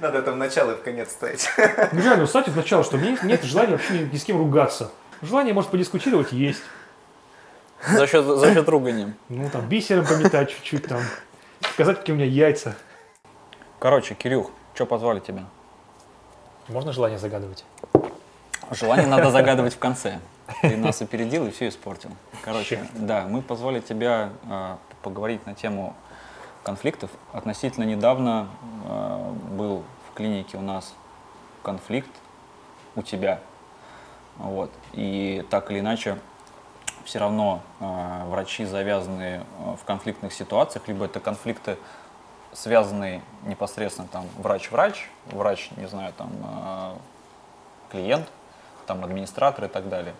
Надо там начало и в конец ставить. Ну реально, ставьте сначала, что мне нет желания вообще ни, ни с кем ругаться. Желание, может, подискутировать есть. За счет, за счет ругани. Ну, там, бисером пометать чуть-чуть там. Сказать, какие у меня яйца. Короче, Кирюх, что позвали тебя? Можно желание загадывать? Желание надо загадывать в конце. Ты нас опередил и все испортил. Короче, да, мы позвали тебя э, поговорить на тему конфликтов. Относительно недавно э, был в клинике у нас конфликт у тебя. Вот. И так или иначе, все равно э, врачи завязаны в конфликтных ситуациях, либо это конфликты, связанные непосредственно там врач-врач, врач, не знаю, там э, клиент, там администратор и так далее.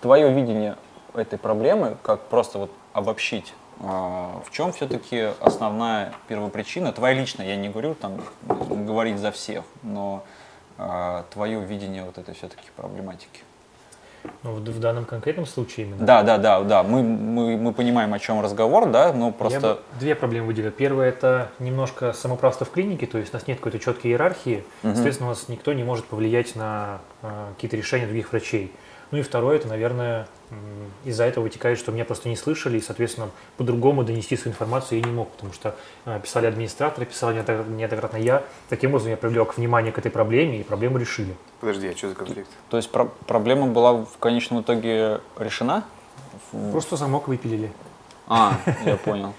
Твое видение этой проблемы, как просто вот обобщить, э, в чем все-таки основная первопричина, твоя личная, я не говорю там говорить за всех, но э, твое видение вот этой все-таки проблематики. Ну, в, в данном конкретном случае именно. Да, да, да, да. Мы, мы, мы понимаем, о чем разговор, да, но Я просто. бы две проблемы выделил. Первое это немножко самоуправство в клинике, то есть у нас нет какой-то четкой иерархии, Мгм. соответственно, у нас никто не может повлиять на э, какие-то решения других врачей. Ну и второе, это, наверное, из-за этого вытекает, что меня просто не слышали, и, соответственно, по-другому донести свою информацию я не мог, потому что э, писали администраторы, писал неоднократно неоднократно я. Таким образом, я привлек внимание к этой проблеме, и проблему решили. Подожди, а что за конфликт? То есть про- проблема была в конечном итоге решена? Просто замок выпилили. А, я понял.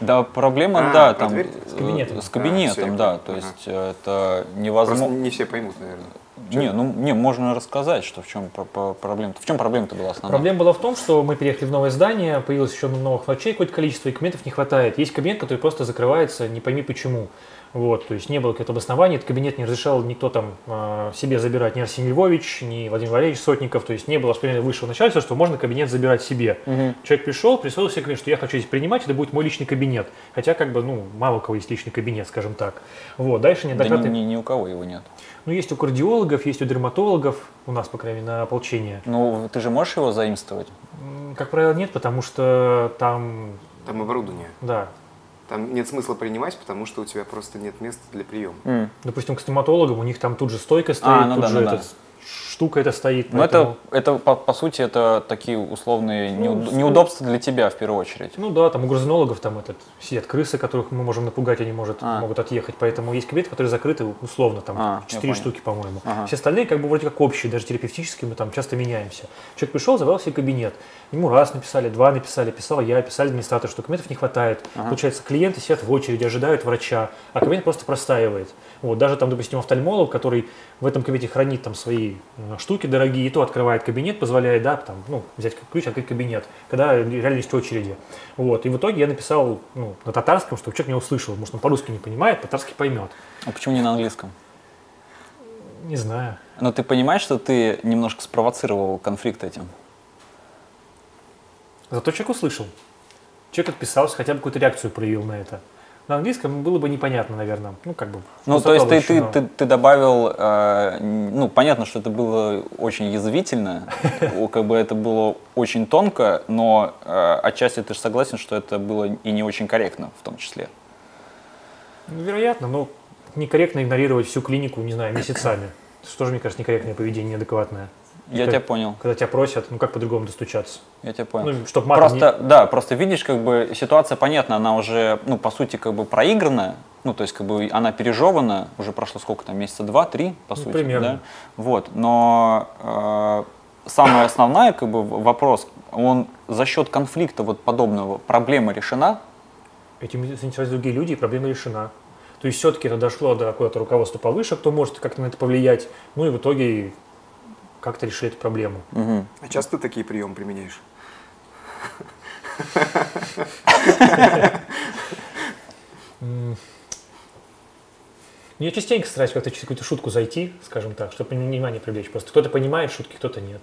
Да, проблема, А, да, там дверь? С кабинетом. э, С А, всё, кабинетом, я да. То Ага. есть э, это Просто невозможно. не все поймут, наверное. Не, ну не, можно рассказать, что в чем проблема. В чем проблема-то была основная? Проблема была в том, что мы переехали в новое здание, появилось еще новых врачей какое-то количество, и кабинетов не хватает. Есть кабинет, который просто закрывается, не пойми почему. Вот, то есть не было какого-то обоснования, этот кабинет не разрешал никто там э, себе забирать, ни Арсений Львович, ни Владимир Валерьевич Сотников, то есть не было воспоминания высшего начальства, что можно кабинет забирать себе. Мгм. Человек пришел, присвоил себе кабинет, что я хочу здесь принимать, это будет мой личный кабинет. Хотя, как бы, ну, мало у кого есть личный кабинет, скажем так. Вот, дальше Да ни, неоднократно... ни- ни у кого его нет. Ну, есть у кардиологов, есть у дерматологов, у нас, по крайней мере, на ополчение. Ну, ты же можешь его заимствовать? Как правило, нет, потому что там, Там оборудование. да, Там нет смысла принимать, потому что у тебя просто нет места для приема. М. допустим, к стоматологам у них там тут же стойка стоит, А, ну тут да, же ну да. Штука эта стоит. Ну, поэтому- это, это по, по сути, это такие условные Ну, неуд- неудобства для тебя в первую очередь. Ну да, там у грызонологов там этот, сидят крысы, которых мы можем напугать, они может, А. могут отъехать. Поэтому есть кабинеты, которые закрыты условно, там А, штуки, по-моему. Ага. Все остальные как бы вроде как общие, даже терапевтические, мы там часто меняемся. Человек пришел, забрал себе кабинет. Ему раз написали, два написали, писал я, писали администратор, что кабинетов не хватает. Ага. Получается, клиенты сидят в очереди, ожидают врача, а кабинет просто простаивает. Вот, даже там, допустим, офтальмолог, который в этом кабинете хранит там свои э, штуки дорогие, и то открывает кабинет, позволяет, да, там, ну, взять ключ, открыть кабинет, когда реально есть очереди. Вот, и в итоге я написал ну, на татарском, чтобы человек меня услышал, может, он по-русски не понимает, по-татарски поймет. А почему не на английском? Не знаю. Но ты понимаешь, что ты немножко спровоцировал конфликт этим? Зато человек услышал. Человек отписался, хотя бы какую-то реакцию проявил на это. На английском было бы непонятно, наверное. Ну, как бы. Ну, то есть ты, ты, ты, ты добавил, э, ну, понятно, что это было очень язвительно, как бы это было очень тонко, но э, отчасти ты же согласен, что это было и не очень корректно в том числе. Ну, вероятно, но некорректно игнорировать всю клинику, не знаю, месяцами. Это тоже, мне кажется, некорректное поведение, неадекватное. Я Как- тебя понял, Когда тебя просят, ну как по-другому достучаться? я тебя понял. Ну, матом Просто, да, просто видишь, как бы ситуация понятна, она уже, ну, по сути, как бы проиграна, ну, то есть, как бы она пережевана, уже прошло сколько там, месяца два, три, по Ну, сути, примерно. да? Вот, но э, самая основная, как бы, вопрос, он за счет конфликта вот подобного, проблема решена? не... Этим заинтересовались другие люди, и проблема решена. То есть все-таки это дошло до какого-то руководства повыше, кто может как-то на это повлиять. Ну и в итоге как-то решили эту проблему. Мгм. А часто ты такие приемы применяешь? Ну, Я частенько стараюсь как-то через какую-то шутку зайти, скажем так, чтобы внимание привлечь. Просто кто-то понимает шутки, кто-то нет.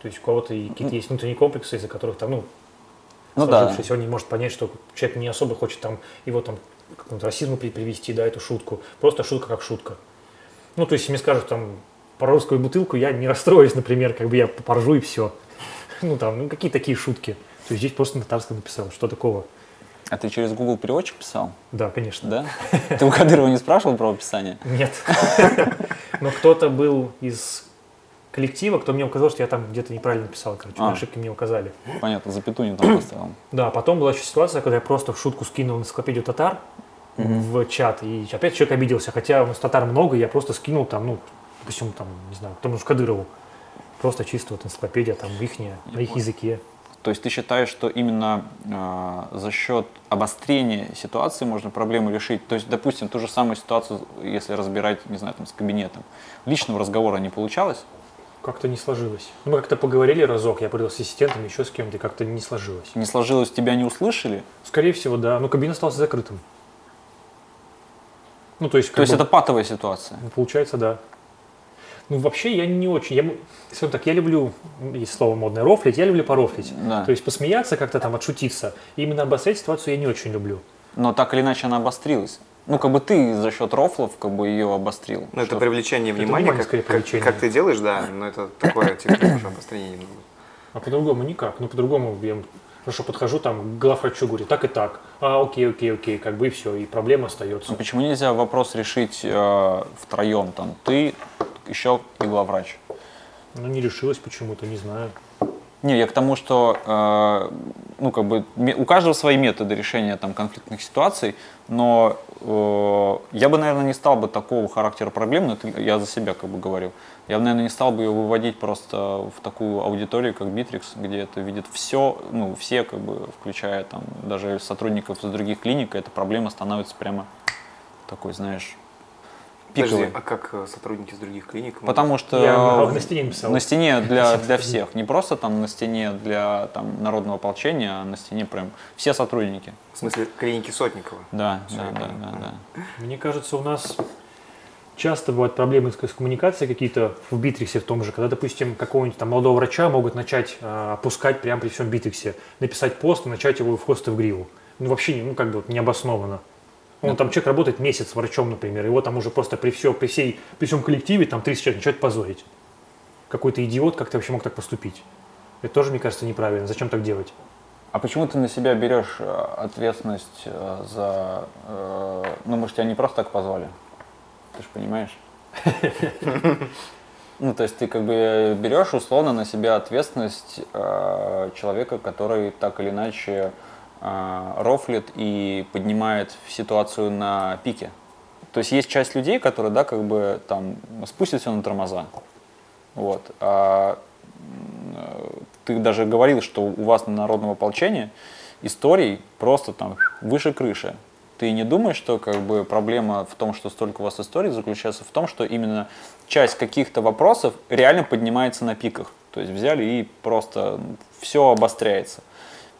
То есть у кого-то какие-то есть внутренние комплексы, из-за которых там, ну, Ну да. сложившись, он не может понять, что человек не особо хочет там его там к какому-то расизму при- привести, да, эту шутку. Просто шутка как шутка. Ну, то есть, если мне скажут там русскую бутылку, я не расстроюсь, например, как бы я поржу и все. Ну, там, ну, какие такие шутки. То есть здесь просто на татарском написал. Что такого? А ты через Google переводчик писал? Да, конечно. Да? Ты у Кадырова не спрашивал про описание? Нет. Но кто-то был из коллектива, кто мне указал, что я там где-то неправильно писал, короче, А. ошибки мне указали. Понятно, запятую не там поставил. Да, потом была еще ситуация, когда я просто в шутку скинул энциклопедию татар в чат, и опять человек обиделся, хотя у нас татар много, я просто скинул там, ну, допустим, там, не знаю, тому же Кадырову. Просто чисто вот энциклопедия там ихняя, на их языке. То есть ты считаешь, что именно э, за счет обострения ситуации можно проблему решить? То есть, допустим, ту же самую ситуацию, если разбирать, не знаю, там, с кабинетом, личного разговора не получалось? Как-то не сложилось. Ну, Мы как-то поговорили разок, я говорил с ассистентом, еще с кем-то, как-то не сложилось. Не сложилось, тебя не услышали? Скорее всего, да. Но кабинет остался закрытым. Ну, то есть, То есть бы- это патовая ситуация? Ну, Получается, да. Ну, вообще, я не очень. Я, скажем так, я люблю, есть слово модное, рофлить, я люблю порофлить. Да. То есть посмеяться, как-то там отшутиться. И именно обострять ситуацию я не очень люблю. Но так или иначе она обострилась. Ну, как бы ты за счет рофлов как бы ее обострил. Ну, это привлечение Это внимания, внимание, как, скорее, как- привлечение. как ты делаешь, да, но это такое, типа, уже обострение немного. А по-другому никак. Ну, по-другому я хорошо подхожу, там, к главврачу говорю, так и так. А, окей, окей, окей, как бы и все, и проблема остается. Ну, почему нельзя вопрос решить э, втроем? Там, ты, еще и главврач. Ну, не решилась почему-то, не знаю. Не, я к тому, что э, ну, как бы, у каждого свои методы решения там, конфликтных ситуаций, но э, я бы, наверное, не стал бы такого характера проблем, но это я за себя как бы говорю. Я бы, наверное, не стал бы ее выводить просто в такую аудиторию, как Битрикс, где это видит все, ну, все, как бы, включая там даже сотрудников из других клиник, эта проблема становится прямо такой, знаешь, Подожди, пиковой. а как э, сотрудники из других клиник? могут- Потому что Я на- на стене написал. на стене для, для всех, не просто там на стене для там, народного ополчения, а на стене прям все сотрудники. В смысле, клиники Сотникова? Да, да, да, да, да. Мне кажется, у нас часто бывают проблемы с с коммуникацией какие-то в Битриксе в том же, когда, допустим, какого-нибудь там молодого врача могут начать а, опускать прямо при всем Битриксе, написать пост и начать его в хвост и в гриву. Ну, вообще, ну, как бы вот необоснованно. Он там человек работает месяц врачом, например, его там уже просто при, все, при, всей, при всем коллективе там 30 человек начинают позорить. Какой-то идиот, как ты вообще мог так поступить? Это тоже, мне кажется, неправильно. Зачем так делать? А почему ты на себя берешь э, ответственность э, за... э, Ну, может, тебя не просто так позвали? Ты же понимаешь? Ну, то есть ты как бы берешь условно на себя ответственность человека, который так или иначе рофлит и поднимает ситуацию на пике. То есть есть часть людей, которые, да, как бы там спустят все на тормоза. Вот. А ты даже говорил, что у вас на народном ополчении историй просто там выше крыши. Ты не думаешь, что как бы проблема в том, что столько у вас историй, заключается в том, что именно часть каких-то вопросов реально поднимается на пиках. То есть взяли и просто все обостряется.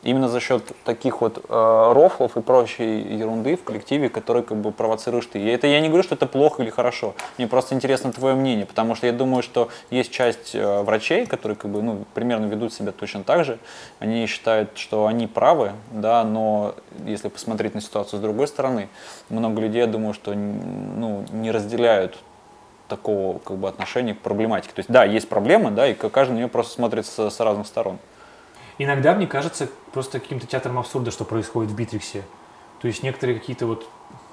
Именно за счет таких вот э, рофлов и прочей ерунды в коллективе, которые как бы провоцируешь ты. И это я не говорю, что это плохо или хорошо. Мне просто интересно твое мнение, потому что я думаю, что есть часть э, врачей, которые как бы, ну, примерно ведут себя точно так же. Они считают, что они правы, да, но если посмотреть на ситуацию с другой стороны, много людей, я думаю, что ну, не разделяют такого как бы отношения к проблематике. То есть, да, есть проблема, да, и каждый на нее просто смотрит с, с разных сторон. Иногда мне кажется просто каким-то театром абсурда, что происходит в Битриксе. То есть некоторые какие-то вот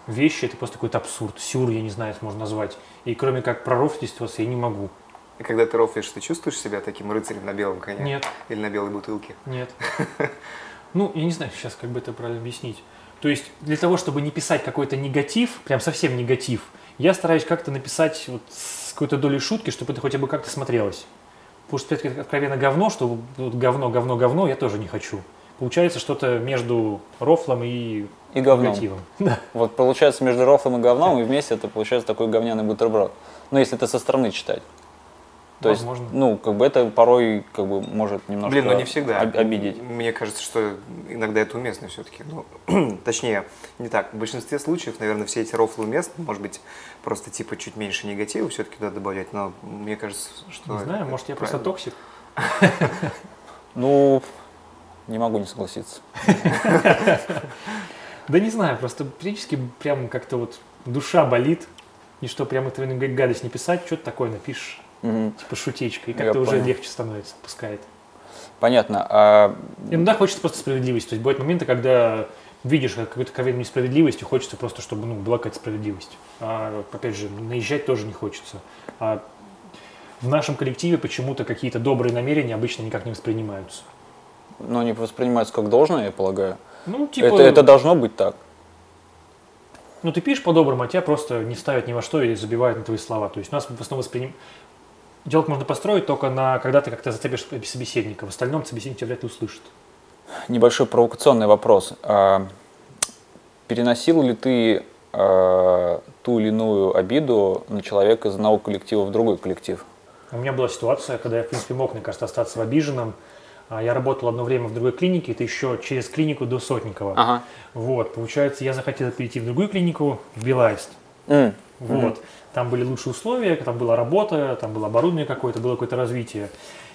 вещи, это просто какой-то абсурд, сюр, я не знаю, это можно назвать. И кроме как пророфлить ситуацию я не могу. И когда ты рофлишь, ты чувствуешь себя таким рыцарем на белом коне? Нет. Или на белой бутылке? Нет. Ну, я не знаю сейчас, как бы это правильно объяснить. То есть для того, чтобы не писать какой-то негатив, прям совсем негатив, я стараюсь как-то написать вот с какой-то долей шутки, чтобы это хотя бы как-то смотрелось. Потому что писать откровенно говно, что вот говно, говно, говно, я тоже не хочу. Получается что-то между рофлом и, И говном. негативом. Да. Вот получается между рофлом и говном, и вместе это получается такой говняный бутерброд. Ну, если это со стороны читать. То Возможно. есть, ну, как бы это порой, как бы, может немножко Блин, ну не всегда. об- обидеть. Мне кажется, что иногда это уместно все-таки. Ну, точнее, не так. В большинстве случаев, наверное, все эти рофлы уместны. Может быть, просто типа чуть меньше негатива все-таки надо добавлять. Но мне кажется, что... Не знаю, это может я просто правильно. toxic. Ну, не могу не согласиться. Да не знаю, просто периодически прям как-то вот душа болит. И что прям это гадость не писать, что-то такое напишешь. Типа шутечка. И как-то уже легче становится, отпускает. Понятно. А Иногда хочется просто справедливости. То есть бывают моменты, когда видишь какую-то коварную несправедливость, и хочется просто, чтобы ну, была какая-то справедливость. А, опять же, наезжать тоже не хочется. А в нашем коллективе почему-то какие-то добрые намерения обычно никак не воспринимаются. ну, они воспринимаются как должное, я полагаю. Ну, типа, Это, это должно быть так. ну ты пишешь по-доброму, а тебя просто не ставят ни во что и забивают на твои слова. То есть у нас в основном восприним... Диалог можно построить только на, когда ты как-то зацепишь собеседника. В остальном собеседник тебя вряд ли услышит. Небольшой провокационный вопрос. А, переносил ли ты а, ту или иную обиду на человека из одного коллектива в другой коллектив? У меня была ситуация, когда я, в принципе, мог, мне кажется, остаться в обиженном. А, Я работал одно время в другой клинике, это еще через клинику до Сотникова. Ага. Вот, получается, я захотел перейти в другую клинику, в Билайст. М, Вот. Там были лучшие условия, там была работа, там было оборудование какое-то, было какое-то развитие.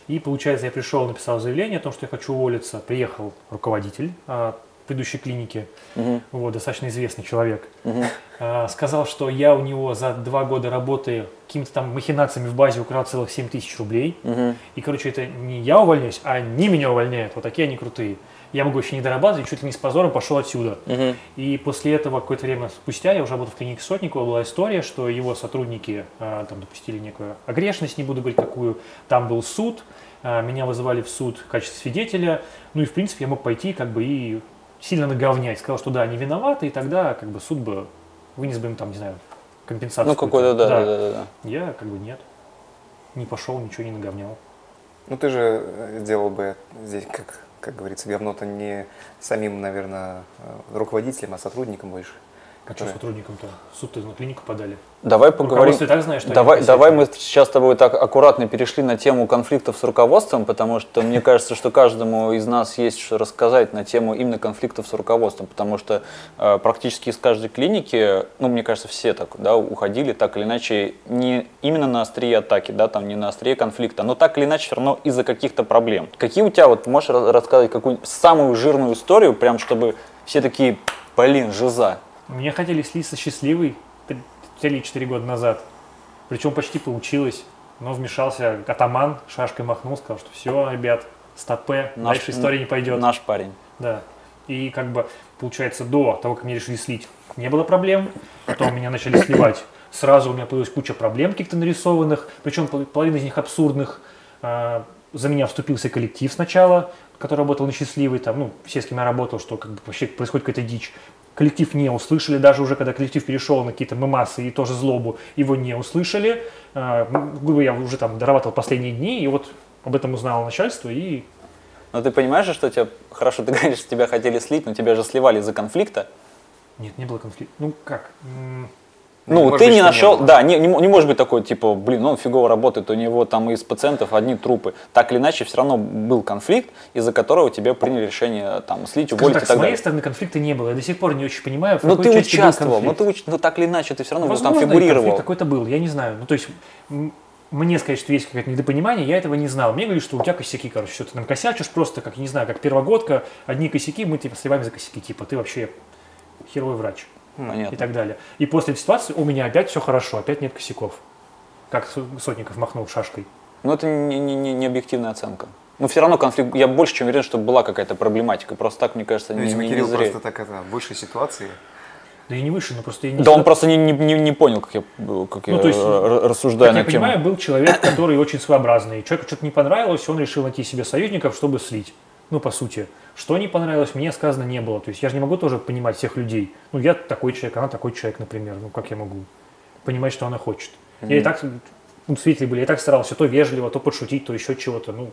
И, получается, я пришел, написал заявление о том, что я хочу уволиться. Приехал руководитель а, предыдущей клиники, мгм, вот, достаточно известный человек. мгм. А, сказал, что я у него за два года работы какими-то там махинациями в базе украл целых 7 тысяч рублей. Мгм. И, короче, это не я увольняюсь, а они меня увольняют. Вот такие они крутые. Я могу еще не дорабатывать, чуть ли не с позором пошел отсюда. Мгм. И после этого, какое-то время спустя, я уже работал в клинике Сотникова, была история, что его сотрудники а, там допустили некую огрешность, не буду говорить какую. Там был суд, а, меня вызывали в суд в качестве свидетеля. Ну и, в принципе, я мог пойти как бы и сильно наговнять. Сказал, что да, они виноваты, и тогда как бы суд бы вынес бы им там, не знаю, компенсацию. Ну, какой-то, да, да, да, да. Я как бы нет. Не пошел, ничего не наговнял. Ну ты же э, сделал бы здесь, как, как говорится, говно-то не самим, наверное, э, руководителем, а сотрудником больше. А что Которые- сотрудникам-то? Суд-то на клинику подали. Давай поговорим. Руководство и так знает, что Давай, давай мы сейчас с тобой так аккуратно перешли на тему конфликтов с руководством, потому что мне кажется, что каждому из нас есть что рассказать на тему именно конфликтов с руководством, потому что э, практически из каждой клиники, ну, мне кажется, все так, да, уходили так или иначе не именно на острие атаки, да, там не на острие конфликта, но так или иначе все равно из-за каких-то проблем. Какие у тебя, вот, можешь рассказать какую-нибудь самую жирную историю, прям чтобы все такие, блин, жиза. Меня хотели слиться счастливый 3-4 года назад. Причем почти получилось. Но вмешался атаман, шашкой махнул, сказал, что все, ребят, стопе, Наш- дальше история не пойдет. Наш парень. Да. И как бы, получается, до того, как меня решили слить, не было проблем. Потом меня начали сливать. Сразу у меня появилась куча проблем каких-то нарисованных, причем пол- половина из них абсурдных. А, За меня вступился коллектив сначала, который работал на счастливый, там, ну, все, с кем я работал, что как бы вообще происходит какая-то дичь. Коллектив не услышали, даже уже когда коллектив перешел на какие-то мемасы и тоже злобу, его не услышали. А, ну, грубо я уже там дорабатывал последние дни, и вот об этом узнало начальство, и Но ты понимаешь, что тебя, хорошо, ты говоришь, что тебя хотели слить, но тебя же сливали из-за конфликта. нет, не было конфликта. Ну как? Ну, может ты быть, не нашел, да, не, не, не может быть такой, типа, блин, он фигово работает, у него там из пациентов одни трупы. Так или иначе, все равно был конфликт, из-за которого тебе приняли решение там слить, уволить так, и с так моей далее. стороны конфликта не было. Я до сих пор не очень понимаю, в Ну какой ты части был участвовал, ну конфликт. ты уч- ну так или иначе, ты все равно Возможно, там и конфликт фигурировал. какой-то был, я не знаю. Ну, то есть, мне сказать, что есть какое-то недопонимание, я этого не знал. Мне говорили, что у тебя косяки, короче, что ты нам косячишь просто, как, не знаю, как первогодка, одни косяки, мы тебя сливаем за косяки, типа, ты вообще херовый врач и Понятно. так далее. И после этой ситуации у меня опять все хорошо, опять нет косяков. Как Со- Сотников махнул шашкой. Но это не, не, не- не объективная оценка. Но все равно конфликт, я больше чем уверен, что была какая-то проблематика. Просто так, мне кажется, Ну, не, Видимо, не, не Кирилл зря. просто так это, в высшей ситуации. Да и не выше, но просто я не Да он просто не, не, не, не понял, как я, как я Ну, то есть, р- рассуждаю Как я на тему. понимаю, был человек, который очень своеобразный. Человеку что-то не понравилось, он решил найти себе союзников, чтобы слить. Ну, по сути. Что не понравилось, мне сказано не было. То есть я же не могу тоже понимать всех людей. Ну, я такой человек, она такой человек, например. Ну, как я могу понимать, что она хочет? Я и так, ну, свидетели были, я и так старался то вежливо, то подшутить, то еще чего-то. Ну,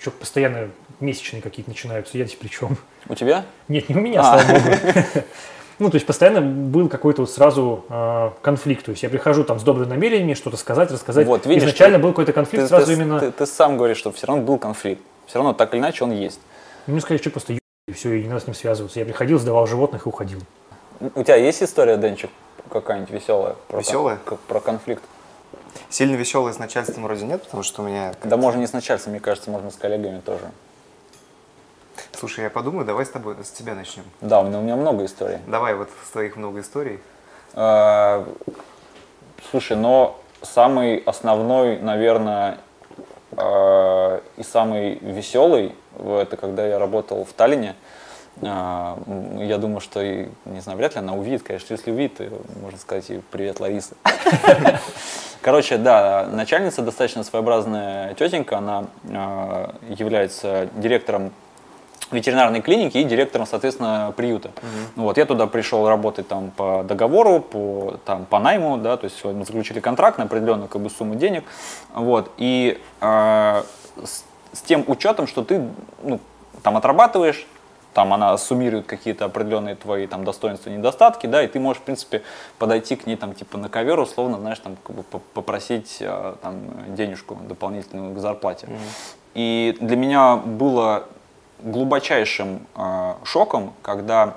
что постоянно месячные какие-то начинаются, я здесь при чем? У тебя? Нет, не у меня, А. слава богу. Ну, то есть постоянно был какой-то вот сразу э, конфликт. То есть я прихожу там с добрыми намерениями что-то сказать, рассказать. Вот, видишь, Изначально ты- был какой-то Ты, конфликт сразу ты- именно... ты- ты сам говоришь, что все равно был конфликт. Все равно так или иначе он есть. Мне сказали, что просто и все, и не надо с ним связываться. Я приходил, сдавал животных и уходил. У тебя есть история, Денчик, какая-нибудь веселая? Про кон- Веселая? как- про конфликт. Сильно веселая с начальством вроде нет, потому что у меня... Да можно не с начальством, мне кажется, можно с коллегами тоже. Слушай, я подумаю, давай с тобой, с тебя начнем. Да, у меня, у меня много историй. Давай вот с твоих много историй. А, Слушай, но самый основной, наверное, и самый веселый, это когда я работал в Таллине. Э, я думаю, что, и, не знаю, вряд ли она увидит, конечно, если увидит, то можно сказать ей «Привет, Лариса». Короче, да, начальница достаточно своеобразная тетенька, она э, является директором ветеринарной клиники и директором, соответственно, приюта. Угу. Вот, я туда пришел работать там по договору, по, там, по найму, да, то есть мы заключили контракт на определенную как бы, сумму денег, вот, и э, с, с тем учетом, что ты ну, там отрабатываешь, там она суммирует какие-то определенные твои там достоинства и недостатки, да, и ты можешь, в принципе, подойти к ней там типа на ковер, условно, знаешь, там как бы попросить э, там денежку дополнительную к зарплате. Mm-hmm. И для меня было глубочайшим э, шоком, когда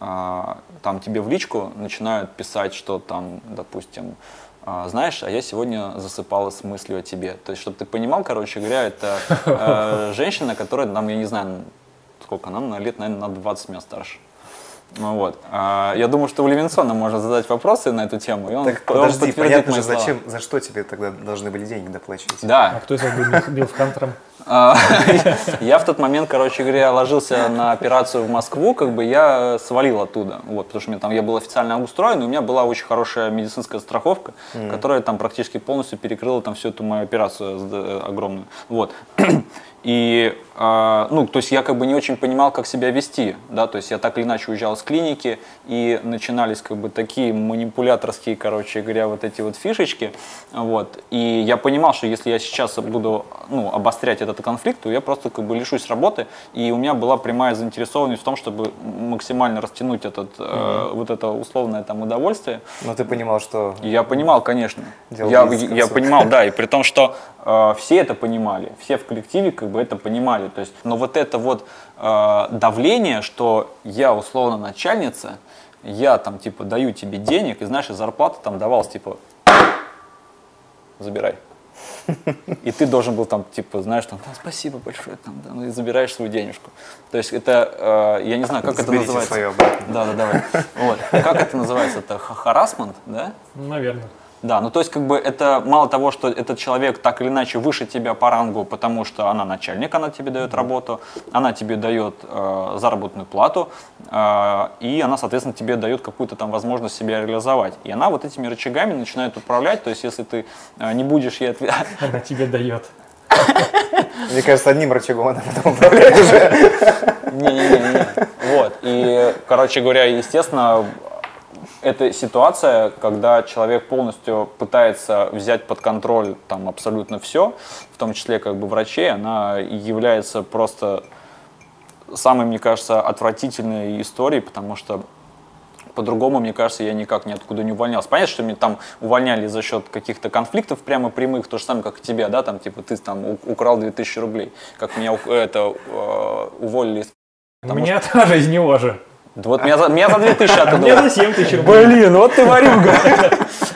э, там тебе в личку начинают писать, что там, допустим, э, знаешь, а я сегодня засыпала с мыслью о тебе. То есть, чтобы ты понимал, короче говоря, это э, женщина, которая нам, я не знаю, сколько нам, на лет, наверное, на 20 меня старше. Ну, вот. А, я думаю, что у Левинсона можно задать вопросы на эту тему. И он, так подожди, понятно же, зачем, за что тебе тогда должны были деньги доплачивать? Да. А кто из вас был Билфхантером? А, я в тот момент, короче говоря, ложился на операцию в Москву, как бы я свалил оттуда, вот, потому что мне там я был официально обустроен, и у меня была очень хорошая медицинская страховка, которая там практически полностью перекрыла там всю эту мою операцию э, огромную, вот. И, э, ну, то есть я как бы не очень понимал, как себя вести, да, то есть я так или иначе уезжал с клиники, и начинались как бы такие манипуляторские, короче говоря, вот эти вот фишечки, вот. И я понимал, что если я сейчас буду, ну, обострять этот конфликт, то я просто как бы лишусь работы, и у меня была прямая заинтересованность в том, чтобы максимально растянуть этот, э, mm-hmm. вот это условное там удовольствие. Но ты понимал, что... Я понимал, конечно. Я, я понимал, да, и при том, что э, все это понимали, все в коллективе как бы это понимали. То есть, но вот это вот э, давление, что я условно начальница, я там типа даю тебе денег, и знаешь, из зарплаты там давалось типа забирай. И ты должен был там, типа, знаешь, там, спасибо большое, там, да, ну и забираешь свою денежку. То есть это, э, я не знаю, как Заберите это называется. Свое да, да, давай. Вот. Как это называется? Это харасмент, да? Наверное. Да, ну то есть как бы это мало того, что этот человек так или иначе выше тебя по рангу, потому что она начальник, она тебе дает работу, она тебе дает э, заработную плату, э, и она, соответственно, тебе дает какую-то там возможность себя реализовать. И она вот этими рычагами начинает управлять, то есть если ты э, не будешь ей отвечать... Она тебе дает. Мне кажется, одним рычагом она потом управляет уже. Не-не-не. Вот. И, короче говоря, естественно, это ситуация, когда человек полностью пытается взять под контроль там абсолютно все, в том числе как бы врачей, она является просто самой, мне кажется, отвратительной историей, потому что по-другому, мне кажется, я никак ниоткуда не увольнялся. Понятно, что меня там увольняли за счет каких-то конфликтов прямо прямых, то же самое, как и тебя, да, там, типа, ты там украл 2000 рублей, как меня это э, уволили. Меня что... тоже из него же. Вот меня за, меня за 2000 оттуда. Мне за 7 тысяч Блин, вот ты варюга.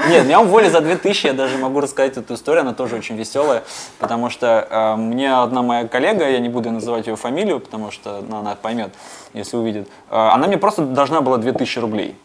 Нет, меня уволили за 2000, я даже могу рассказать эту историю, она тоже очень веселая, потому что э, мне одна моя коллега, я не буду называть ее фамилию, потому что ну, она поймет, если увидит, э, она мне просто должна была 2000 рублей.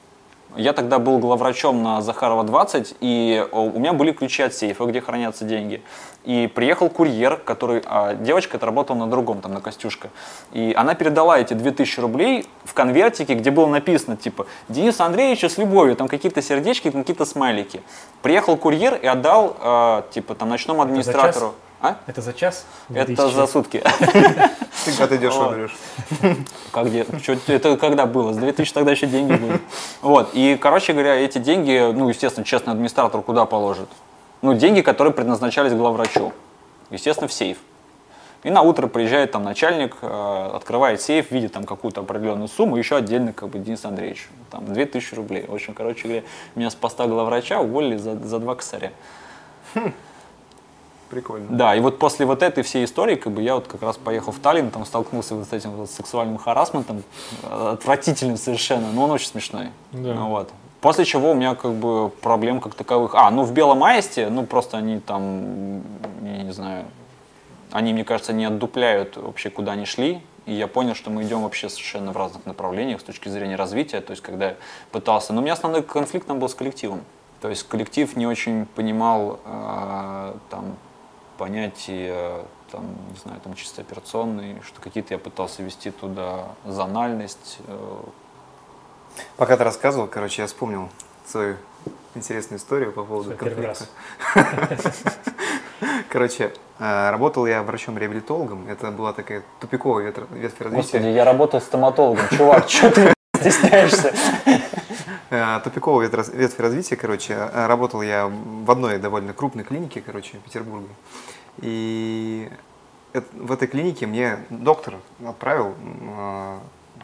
Я тогда был главврачом на Захарова 20, и у меня были ключи от сейфа, где хранятся деньги. И приехал курьер, который, а девочка это работала на другом, там, на Костюшка. И она передала эти 2000 рублей в конвертике, где было написано, типа, Денис Андреевич с любовью, там какие-то сердечки, какие-то смайлики. Приехал курьер и отдал, э, типа, там, ночному администратору. А? Это за час? Это за сутки. Ты когда ты дешево берешь? Как где? Это когда было? С 2000 тогда еще деньги были. Вот. И, короче говоря, эти деньги, ну, естественно, честный администратор куда положит? Ну, деньги, которые предназначались главврачу. Естественно, в сейф. И на утро приезжает там начальник, э, открывает сейф, видит там какую-то определенную сумму, еще отдельно как бы Денис Андреевич, там 2000 рублей. В общем, короче говоря, меня с поста главврача уволили за, за два косаря. Прикольно. Да, и вот после вот этой всей истории, как бы я вот как раз поехал в Таллин, там столкнулся вот с этим вот сексуальным харасментом, отвратительным совершенно, но он очень смешной. Да. Ну, вот. После чего у меня как бы проблем как таковых. А, ну в Белом Аисте, ну просто они там, я не знаю, они, мне кажется, не отдупляют вообще, куда они шли. И я понял, что мы идем вообще совершенно в разных направлениях с точки зрения развития. То есть, когда я пытался... Но у меня основной конфликт там был с коллективом. То есть коллектив не очень понимал э, там, понятия, там, не знаю, там чисто операционные, что какие-то я пытался вести туда зональность. э, Пока ты рассказывал, короче, я вспомнил свою интересную историю по поводу конфликта. Короче, э, работал я врачом-реабилитологом. Это была такая тупиковая ветвь развития. Господи, я работаю стоматологом, чувак, что ты стесняешься? Э, Тупиковая ветра- ветвь развития, короче. Э, Работал я в одной довольно крупной клинике, короче, Петербурга. И в этой клинике мне доктор отправил э,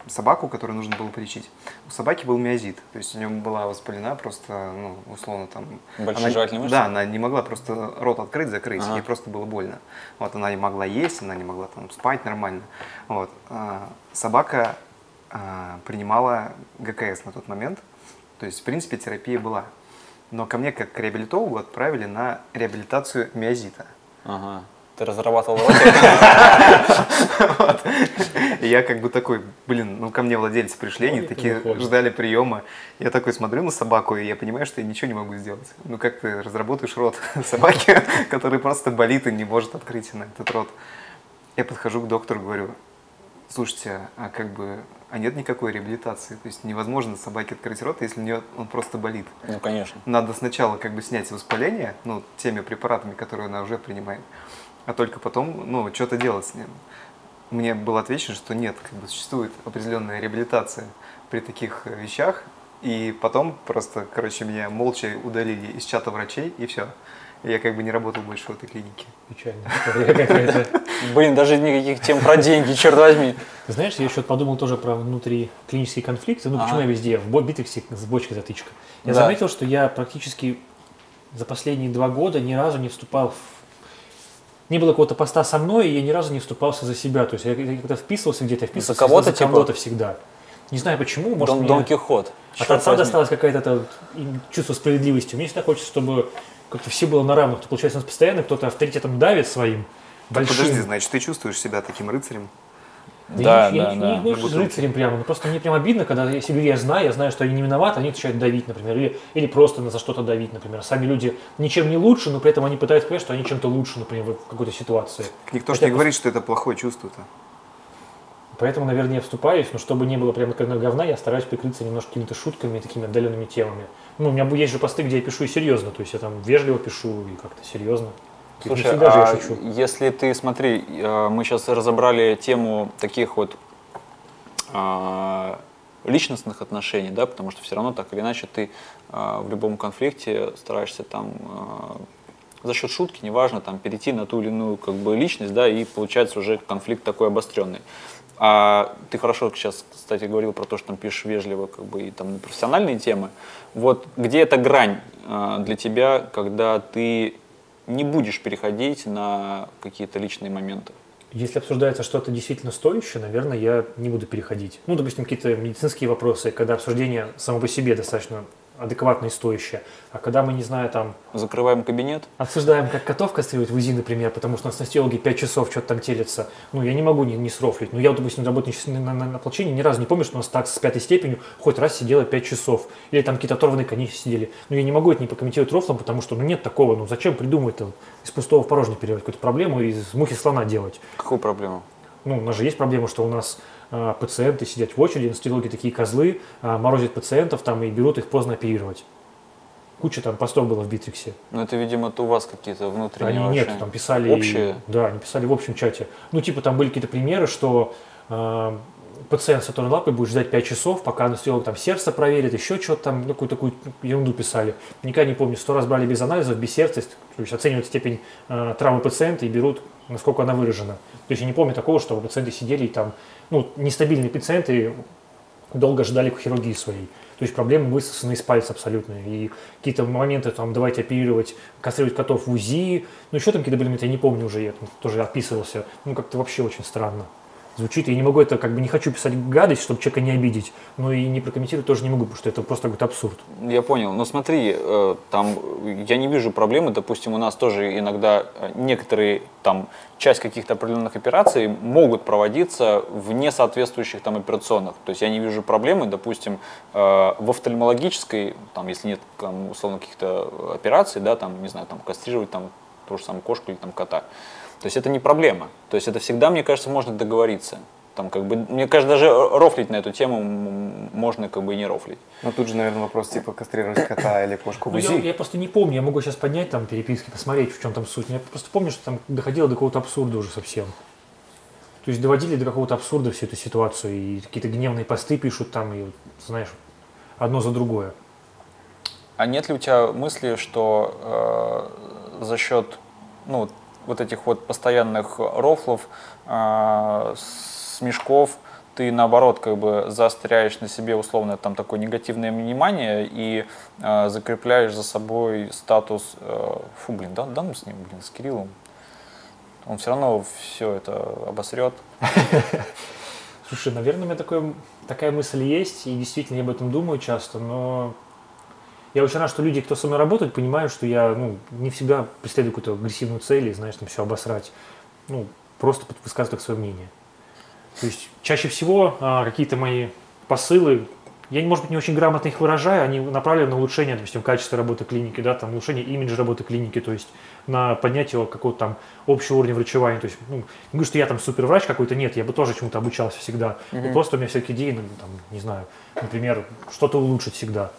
собаку, которую нужно было полечить. У собаки был миозит, то есть у нее была воспалена просто, ну, условно там... Большая она- жевательная мышца? Да, она не могла просто рот открыть, закрыть, Ага. ей просто было больно. Вот она не могла есть, она не могла там спать нормально. Вот. А, Собака а, принимала ГКС на тот момент, то есть, в принципе, терапия была. Но ко мне, как к реабилитологу, отправили на реабилитацию миозита. Ага. Ты разрабатывал я как бы такой, блин, ну ко мне владельцы пришли, они такие ждали приема. Я такой смотрю на собаку, и я понимаю, что я ничего не могу сделать. Ну как ты разработаешь рот собаки, который просто болит и не может открыть на этот рот. Я подхожу к доктору, говорю, слушайте, а как бы, а нет никакой реабилитации? То есть невозможно собаке открыть рот, если у нее он просто болит. Ну, конечно. Надо сначала как бы снять воспаление, ну, теми препаратами, которые она уже принимает, а только потом, ну, что-то делать с ним. Мне было отвечено, что нет, как бы существует определенная реабилитация при таких э, вещах, и потом просто, короче, меня молча удалили из чата врачей, и все. Я как бы не работал больше в этой клинике. Печально. какая-то. Блин, даже никаких тем про деньги, черт возьми. Ты знаешь, я еще подумал тоже про внутриклинические конфликты. Ну, почему я везде? В битриксе с бочкой затычка. Я заметил, что я практически за последние два года ни разу не вступал в... Не было какого-то поста со мной, и я ни разу не вступался за себя. То есть я когда вписывался где-то, я вписывался кого-то, за типа? кого-то всегда. Не знаю почему, может, Дон, мне Дон Кихот. от отца возьми. досталось какое-то это вот им чувство справедливости. Мне всегда хочется, чтобы как-то все было на равных. То получается, у нас постоянно кто-то авторитетом давит своим. Так большим. подожди, значит, ты чувствуешь себя таким рыцарем? Да, я, да, не, да. я не, не На бутылке. рыцарем прямо, но просто мне прям обидно, когда если люди я знаю, я знаю, что они не виноваты, они начинают давить, например, или, или просто на- за что-то давить, например. Сами люди ничем не лучше, но при этом они пытаются понять, что они чем-то лучше, например, в какой-то ситуации. Никто же не говорит, что это плохое чувство-то. Поэтому, наверное, я вступаюсь, но чтобы не было прям как говна, я стараюсь прикрыться немножко какими-то шутками, такими отдаленными темами. Ну, у меня есть же посты, где я пишу и серьезно, то есть я там вежливо пишу и как-то серьезно. Слушай, а если ты, смотри, э, мы сейчас разобрали тему таких вот а, личностных отношений, да, потому что все равно так или иначе ты а, в любом конфликте стараешься там а, за счет шутки, неважно, там перейти на ту или иную как бы личность, да, и получается уже конфликт такой обостренный. А ты хорошо сейчас, кстати, говорил про то, что там пишешь вежливо, как бы и там на профессиональные темы. Вот где эта грань а, для тебя, когда ты не будешь переходить на какие-то личные моменты? Если обсуждается что-то действительно стоящее, наверное, я не буду переходить. Ну, допустим, какие-то медицинские вопросы, когда обсуждение само по себе достаточно адекватное и стоящее. А когда мы, не знаю, там, Закрываем кабинет. обсуждаем, как котов кастрировать в УЗИ, например, потому что у нас анестезиологи 5 часов что-то там телятся, ну, я не могу не, не срофлить. Ну, я, допустим, работаю на, на, на, на ополчении, ни разу не помню, что у нас так с пятой степенью хоть раз сидела 5 часов. Или там какие-то оторванные конечности сидели. Ну, я не могу это не прокомментировать рофлом, потому что, ну, нет такого. Ну, зачем придумывать-то из пустого в порожнее переводить какую-то проблему и из мухи слона делать? Какую проблему? Ну, у нас же есть проблема, что у нас пациенты сидят в очереди, анестезиологи такие козлы, а, морозят пациентов там и берут их поздно оперировать. Куча там постов было в Битриксе. Ну, это, видимо, это у вас какие-то внутренние Они вообще нет, там писали... общие. Да, они писали в общем чате. Ну, типа, там были какие-то примеры, что э, пациент с оторванной лапой будет ждать 5 часов, пока анестезиолог там сердце проверит, еще что-то там, ну, какую-то такую ерунду писали. Никогда не помню, сто раз брали без анализов, без сердца, то есть оценивают степень э, травмы пациента и берут, насколько она выражена. То есть я не помню такого, чтобы пациенты сидели и там, ну, нестабильные пациенты долго ждали хирургии своей. То есть проблемы высосаны из пальца абсолютно. И какие-то моменты, там, давайте оперировать, кастрировать котов в УЗИ. Ну, еще там какие-то были моменты, я не помню уже, я там тоже описывался. Ну, как-то вообще очень странно звучит. Я не могу это, как бы не хочу писать гадость, чтобы человека не обидеть, но и не прокомментировать тоже не могу, потому что это просто какой-то абсурд. Я понял. Но смотри, э, там э, я не вижу проблемы. Допустим, у нас тоже иногда э, некоторые там часть каких-то определенных операций могут проводиться в несоответствующих там операционных. То есть я не вижу проблемы, допустим, в офтальмологической, там, если нет там, условно каких-то операций, да, там, не знаю, там кастрировать там ту же самую кошку или там кота. То есть это не проблема. То есть это всегда, мне кажется, можно договориться. Там как бы, мне кажется, даже рофлить на эту тему можно как бы и не рофлить. Но тут же, наверное, вопрос типа кастрировать кота или кошку в Ну, УЗИ. я, я просто не помню, я могу сейчас поднять там переписки, посмотреть, в чем там суть. Я просто помню, что там доходило до какого-то абсурда уже совсем. То есть доводили до какого-то абсурда всю эту ситуацию, и какие-то гневные посты пишут там, и, знаешь, одно за другое. А нет ли у тебя мысли, что э, за счет ну, вот этих вот постоянных рофлов, э, смешков, ты наоборот как бы заостряешь на себе условно там такое негативное внимание и э, закрепляешь за собой статус, э, фу, блин, да, да ну с ним, блин, с Кириллом, он все равно все это обосрет. Слушай, наверное, у меня такое, такая мысль есть, и действительно я об этом думаю часто, но я очень рад, что люди, кто со мной работают, понимают, что я ну, не всегда преследую какую-то агрессивную цель и, знаешь, там все обосрать. Ну, просто высказывать так свое мнение. То есть чаще всего а, какие-то мои посылы, я, может быть, не очень грамотно их выражаю, они направлены на улучшение, допустим, качества работы клиники, да, там, улучшение имиджа работы клиники, то есть на поднятие какого-то там общего уровня врачевания. То есть, ну, не говорю, что я там супер врач какой-то, нет, я бы тоже чему-то обучался всегда. Мгм. Просто у меня всякие идеи, ну, там, не знаю, например, что-то улучшить всегда.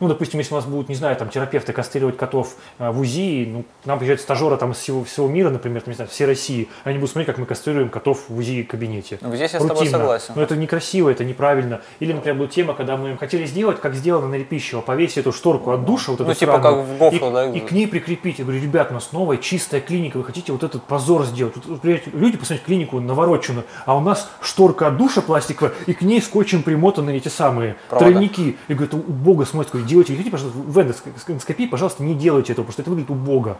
Ну, допустим, если у нас будут, не знаю, там, терапевты кастрировать котов э, в УЗИ, ну, к нам приезжают стажеры там из всего, всего мира, например, там, не знаю, всей России, они будут смотреть, как мы кастрируем котов в УЗИ кабинете. Ну, здесь я с тобой Рутинно. согласен. Но это некрасиво, это неправильно. Или, например, была тема, когда мы хотели сделать, как сделано на Репищево, повесить эту шторку от душа, вот Ну, эту типа сраную, как в Гофро, и, да? и к ней прикрепить. Я говорю, ребят, у нас новая чистая клиника, вы хотите вот этот позор сделать. Вот, люди посмотрите клинику навороченную, а у нас шторка от душа пластиковая, и к ней скотчем примотаны эти самые Провода. тройники. Я говорю, это убого смотрит, делайте, хотите, пожалуйста, в эндоскопии, пожалуйста, не делайте этого, потому что это выглядит убого.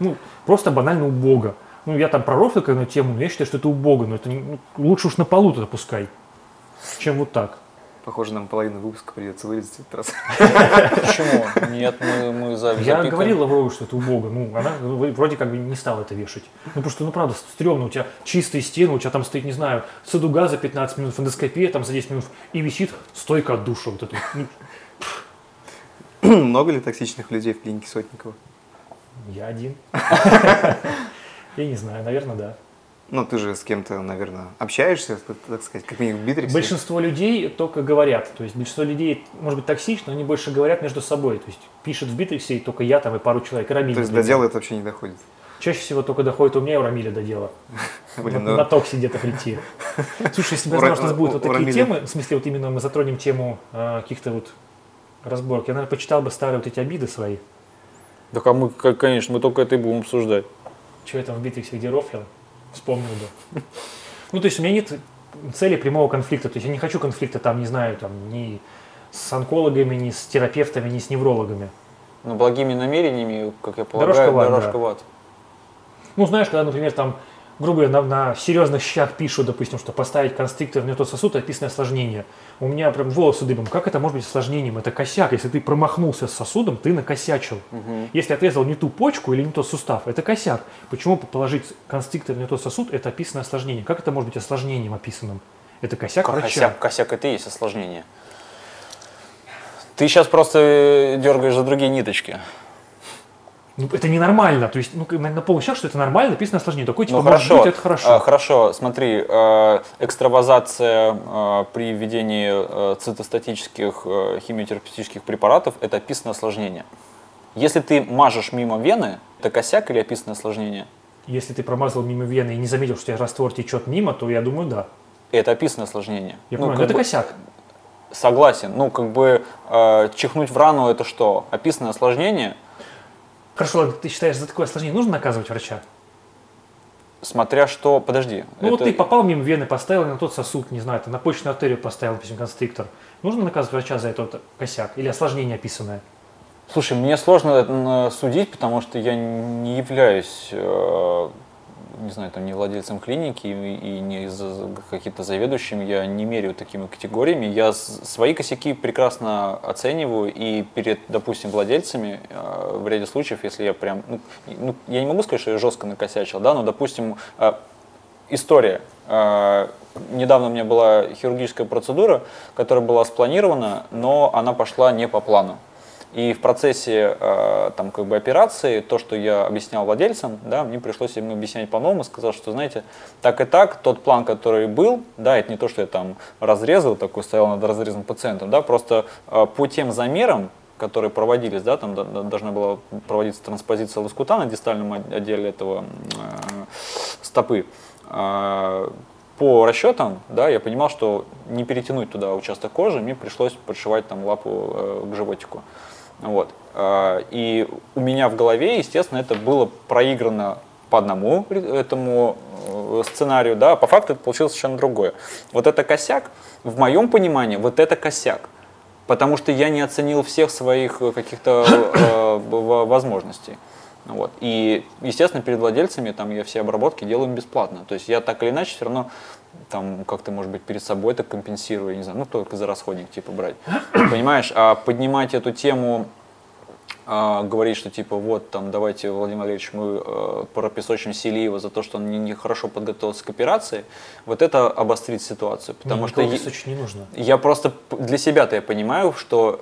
Ну, просто банально убого. Ну, я там пророфлил на тему, но я считаю, что это убого, но это не- ну, лучше уж на полу это пускай, чем вот так. Похоже, нам половину выпуска придется вырезать этот раз. Почему? Нет, мы, мы за Я говорил Лавровой, что это убого. Ну, она ну, вроде как бы не стала это вешать. Ну, потому что, ну, правда, стрёмно. У тебя чистые стены, у тебя там стоит, не знаю, садуга за 15 минут, фондоскопия там за 10 минут, и висит стойка от душа вот эта. Ну, Много ли токсичных людей в клинике Сотникова? я один. Я не знаю, наверное, да. Ну, ты же с кем-то, наверное, общаешься, так- сказать, как минимум в Битриксе. Большинство людей только говорят. То есть большинство людей, может быть, токсично, но они больше говорят между собой. То есть пишет в Битриксе и только я там и пару человек. И Рамиль, То есть до дела это вообще не доходит. Чаще всего только доходит у меня и у Рамиля до дела. Блин, на, ну, на токсе где-то прийти. Слушай, если бы нас будут вот такие темы, в смысле, вот именно мы затронем тему а, каких-то вот разборок, я, наверное, почитал бы старые вот эти обиды свои. Так а мы, конечно, мы только это и будем обсуждать. Что я там в Битриксе где рофлил, вспомнил бы. Ну, то есть у меня нет цели прямого конфликта. То есть я не хочу конфликта там, не знаю, там, ни с онкологами, ни с терапевтами, ни с неврологами. Но благими намерениями, как я полагаю, Дорожка в ад, дорожка да. в ад. Ну, знаешь, когда, например, там, грубо говоря, на, на серьезных щах пишут, допустим, что поставить констриктор не тот сосуд, описано осложнение. У меня прям волосы дыбом. Как это может быть осложнением? Это косяк. Если ты промахнулся с сосудом, ты накосячил. Мгм. Если отрезал не ту почку или не тот сустав, это косяк. Почему положить констриктор не тот сосуд, это описано осложнением? Как это может быть осложнением описанным? Это косяк врача. Косяк, косяк это и есть осложнение. Ты сейчас просто дергаешь за другие ниточки. Ну, это ненормально. То есть, ну, на, полущах, что это нормально, написано осложнение. Такой, типа, Ну может хорошо, быть, это хорошо. А, хорошо, смотри, э, экстравазация э, при введении э, цитостатических э, химиотерапевтических препаратов – это описанное осложнение. Если ты мажешь мимо вены, это косяк или описанное осложнение? Если ты промазал мимо вены и не заметил, что у тебя раствор течет мимо, то я думаю, да. Это описанное осложнение. Я Ну, понимаю, но это бы- косяк. Согласен. Ну, как бы э, чихнуть в рану – это что? Описанное осложнение, Хорошо, ладно, ты считаешь, за такое осложнение нужно наказывать врача? смотря что… Подожди. Ну вот это- ты попал мимо вены, поставил на тот сосуд, не знаю, ты на почечную артерию поставил, допустим, констриктор. Нужно наказывать врача за этот косяк или осложнение описанное? Слушай, мне сложно это судить, потому что я не являюсь, э, не знаю, там, не владельцем клиники и, не за- каким-то заведующим, я не меряю такими категориями. Я свои косяки прекрасно оцениваю и перед, допустим, владельцами э, в ряде случаев, если я прям, ну, ну, я не могу сказать, что я жестко накосячил, да, но, допустим, э, история. Э, Недавно у меня была хирургическая процедура, которая была спланирована, но она пошла не по плану. И в процессе э, там как бы операции, то, что я объяснял владельцам, да, мне пришлось им объяснять по-новому, сказал, что, знаете, так и так, тот план, который был, да, это не то, что я там разрезал, такой стоял над разрезанным пациентом, да, просто э, по тем замерам, которые проводились, да, там должна была проводиться транспозиция лоскута на дистальном отделе этого э, стопы. Э, по расчетам, да, я понимал, что не перетянуть туда участок кожи, мне пришлось подшивать там лапу э, к животику. Вот. Э, и у меня в голове, естественно, это было проиграно по одному этому э, сценарию, да, а по факту это получилось совершенно другое. Вот это косяк, в моем понимании, вот это косяк. Потому что я не оценил всех своих э, каких-то э, возможностей. Вот. И, естественно, перед владельцами там я все обработки делаю бесплатно. То есть я так или иначе все равно там как-то, может быть, перед собой это компенсирую, я не знаю, ну только за расходник типа брать. Понимаешь, а поднимать эту тему а, говорить, что типа вот там давайте Владимир Валерьевич мы э, пропесочим Селиева за то, что он нехорошо не подготовился к операции, вот это обострит ситуацию, потому не, что я, не нужно. я просто для себя-то я понимаю, что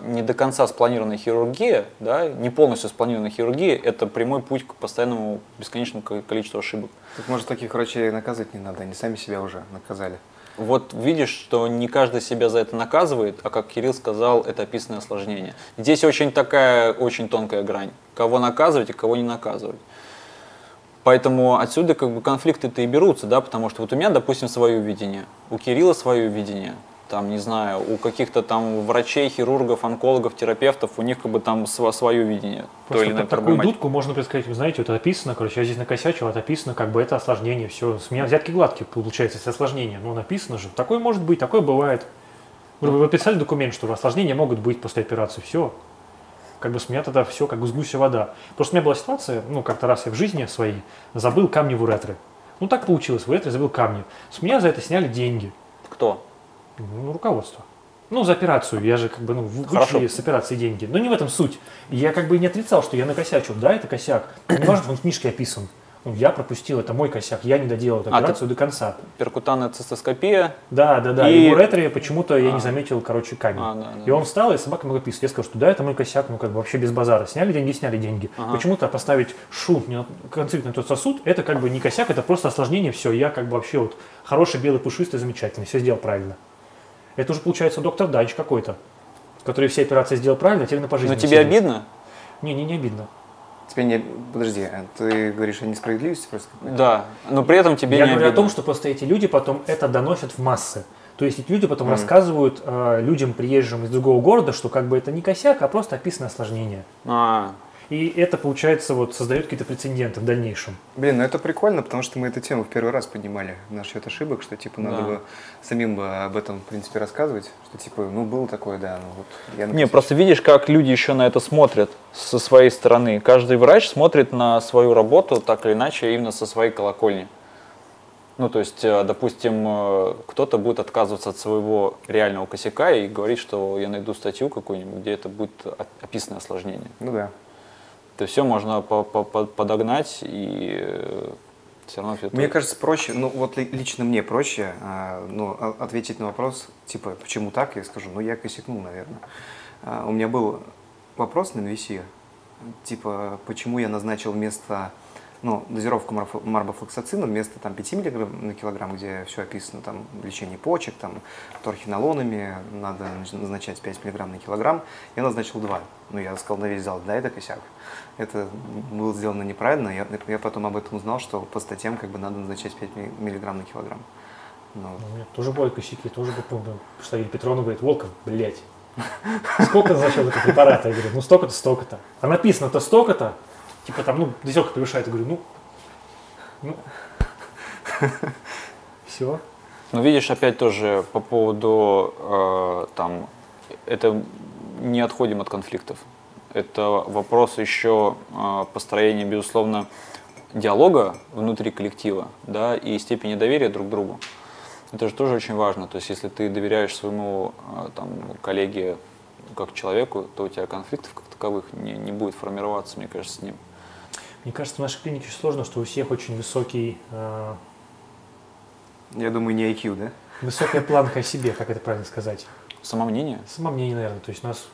э, не до конца спланированная хирургия, да, не полностью спланированная хирургия, это прямой путь к постоянному бесконечному количеству ошибок. Так может таких врачей наказывать не надо, они сами себя уже наказали вот видишь, что не каждый себя за это наказывает, а как Кирилл сказал, это описанное осложнение. Здесь очень такая, очень тонкая грань. Кого наказывать и кого не наказывать. Поэтому отсюда как бы конфликты-то и берутся, да, потому что вот у меня, допустим, свое видение, у Кирилла свое видение, там, не знаю, у каких-то там врачей, хирургов, онкологов, терапевтов, у них как бы там свое видение. Просто той или иной такую дудку можно предсказать, вы знаете, вот описано, короче, я здесь накосячил, это описано, как бы это осложнение, все, с меня взятки гладкие получается, это осложнение, ну написано же, такое может быть, такое бывает. Вы, вы подписали документ, что осложнения могут быть после операции, все. Как бы с меня тогда все, как бы с гуся вода. Просто у меня была ситуация, ну как-то раз я в жизни своей забыл камни в уретры. Ну так получилось, в уретре забыл камни. С меня за это сняли деньги. Кто? Ну, руководство. Ну, за операцию. Я же как бы ну, вычли с операции деньги. Но не в этом суть. Я как бы не отрицал, что я накосячил. Да, это косяк. Не важно, он в книжке описан. Ну, я пропустил, это мой косяк, я не доделал эту а, операцию до конца. Перкутанная цистоскопия. Да, да, да. И, и в уретре почему-то а. я не а. заметил, короче, камень. А, да, да. И он встал, и собака могла писать. Я сказал, что да, это мой косяк, ну как бы вообще без базара. Сняли деньги, сняли деньги. Ага. Почему-то поставить шунт на концевик на тот сосуд, это как бы не косяк, это просто осложнение, все. Я как бы вообще вот хороший, белый, пушистый, замечательный, все сделал правильно. Это уже получается доктор Дач какой-то, который все операции сделал правильно, а теперь на пожизненно. Но тебе сидит. обидно? Не, не, не обидно. Тебе не... Подожди, а ты говоришь о несправедливости просто? Да, но при этом тебе Я не говорю обидно. о том, что просто эти люди потом это доносят в массы. То есть эти люди потом mm. рассказывают э, людям, приезжим из другого города, что как бы это не косяк, а просто описано осложнение. А, и это, получается, вот создает какие-то прецеденты в дальнейшем. Блин, ну это прикольно, потому что мы эту тему в первый раз поднимали насчет ошибок, что типа надо да. бы самим бы об этом, в принципе, рассказывать, что типа, ну было такое, да, ну вот. Я Не, просто видишь, как люди еще на это смотрят со своей стороны. Каждый врач смотрит на свою работу так или иначе именно со своей колокольни. Ну, то есть, э, допустим, э, кто-то будет отказываться от своего реального косяка и говорить, что я найду статью какую-нибудь, где это будет описано осложнение. Ну да это все можно по -по подогнать и э, все равно все Мне кажется, проще, ну вот лично мне проще а, ну, ответить на вопрос, типа, почему так, я скажу, ну я косякнул, наверное. А, у меня был вопрос на NVC, типа, почему я назначил вместо ну, дозировку марбофлоксацина вместо там, 5 мг на килограмм, где все описано, там, лечение почек, там, торхинолонами, надо назначать 5 мг на килограмм, я назначил 2. Ну, я сказал на весь зал, да, это косяк. Это было сделано неправильно, я, я потом об этом узнал, что по статьям как бы надо назначать 5 мг на килограмм. Ну. У меня тоже бывают косяки, тоже помню, что Петронов говорит, Волков, блядь, сколько назначил этого препарата? Я говорю, ну столько-то, столько-то. А написано-то столько-то, типа там, ну, дозировка превышает. Я говорю, ну, ну, все. Ну, видишь, опять тоже по поводу, э, там, это не отходим от конфликтов. Это вопрос еще э, построения, безусловно, диалога внутри коллектива, да, и степени доверия друг к другу. Это же тоже очень важно. То есть, если ты доверяешь своему э, там, коллеге как человеку, то у тебя конфликтов как таковых не, не будет формироваться, мне кажется, с ним. Мне кажется, в нашей клинике сложно, что у всех очень высокий... Э, Я думаю, не IQ, да? Высокая планка о себе, как это правильно сказать? Самомнение? Самомнение, наверное. То есть у нас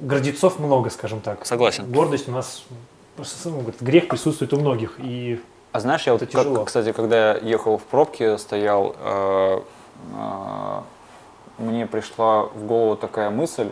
гордецов много, скажем так. Согласен. Гордость у нас, просто, ну, говорит, грех присутствует у многих. И А знаешь, я вот, Это как- тяжело. кстати, когда я ехал в пробке, стоял, э, э, мне пришла в голову такая мысль,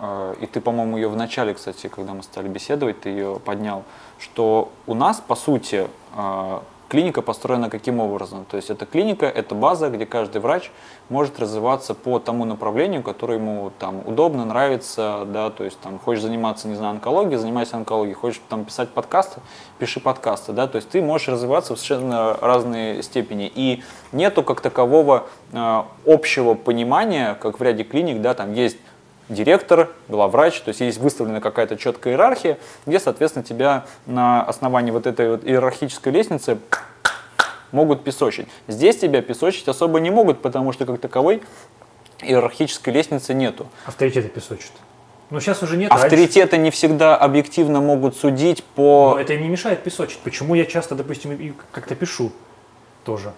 э, и ты, по-моему, ее в начале, кстати, когда мы стали беседовать, ты ее поднял, что у нас, по сути, э, клиника построена каким образом? То есть это клиника, это база, где каждый врач может развиваться по тому направлению, которое ему там удобно, нравится, да, то есть там хочешь заниматься, не знаю, онкологией, занимайся онкологией, хочешь там писать подкасты, пиши подкасты, да, то есть ты можешь развиваться в совершенно разные степени, и нету как такового э, общего понимания, как в ряде клиник, да, там есть директор, главврач, то есть есть выставлена какая-то четкая иерархия, где, соответственно, тебя на основании вот этой вот иерархической лестницы могут песочить. Здесь тебя песочить особо не могут, потому что как таковой иерархической лестницы нету. авторитеты песочат. Ну, сейчас уже нет. раньше- Авторитеты не всегда объективно могут судить по... Но это им не мешает песочить. Почему я часто, допустим, как-то пишу тоже.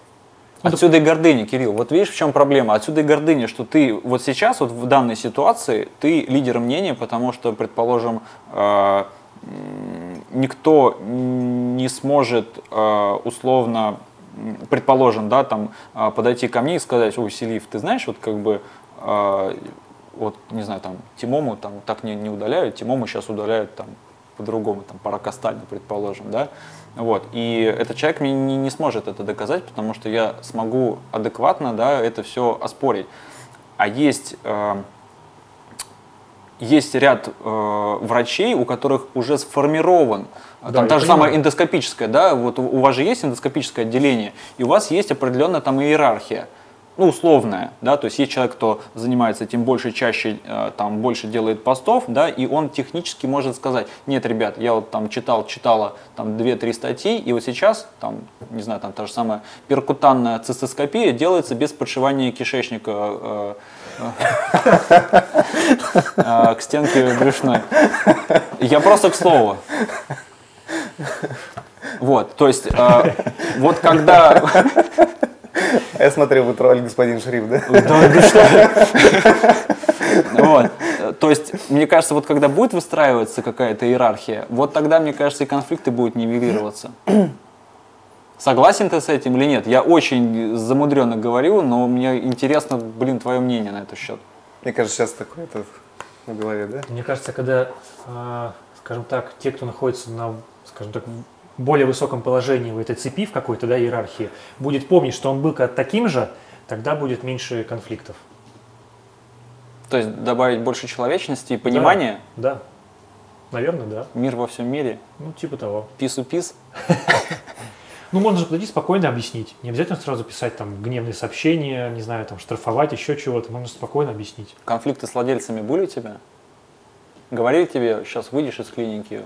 Отсюда и гордыня, Кирилл. Вот видишь, в чем проблема? Отсюда и гордыня, что ты вот сейчас, вот в данной ситуации, ты лидер мнения, потому что, предположим, э, никто не сможет э, условно, предположим, да, там, э, подойти ко мне и сказать, ой, Селив, ты знаешь, вот как бы, вот, не знаю, там, Тимому там так не, не удаляют, Тимому сейчас удаляют там по-другому, там, паракастально, предположим, да, вот, и этот человек мне не, не сможет это доказать, потому что я смогу адекватно, да, это все оспорить. А есть, э, есть ряд э, врачей, у которых уже сформирован, Да, там та же самая понимаю. эндоскопическая, да, вот у, у вас же есть эндоскопическое отделение, и у вас есть определенная там иерархия ну, условная, да, то есть есть человек, кто занимается этим больше, чаще, э, там, больше делает постов, да, и он технически может сказать, нет, ребят, я вот там читал, читала там 2-3 статьи, и вот сейчас, там, не знаю, там та же самая перкутанная цистоскопия делается без подшивания кишечника э, э, к стенке брюшной. Я просто к слову. Вот, то есть, вот когда... А я смотрел, вы тролль господин Шриф, да? Да, да что? Вот. То есть, мне кажется, вот когда будет выстраиваться какая-то иерархия, вот тогда, мне кажется, и конфликты будут нивелироваться. Согласен ты с этим или нет? Я очень замудренно говорю, но мне интересно, блин, твое мнение на этот счет. Мне кажется, сейчас такое это в голове, да? Мне кажется, когда, а, скажем так, те, кто находится на, скажем так, более высоком положении в этой цепи, в какой-то да, иерархии, будет помнить, что он был таким же, тогда будет меньше конфликтов. То есть добавить больше человечности и понимания. Да. Наверное, да. Мир во всем мире. Ну, типа того. Пису-пис. Ну, можно же подойти спокойно объяснить. Не обязательно сразу писать там гневные сообщения, не знаю, там штрафовать, еще чего-то. Можно спокойно объяснить. Конфликты с владельцами были у тебя? Говорили тебе, сейчас выйдешь из клиники,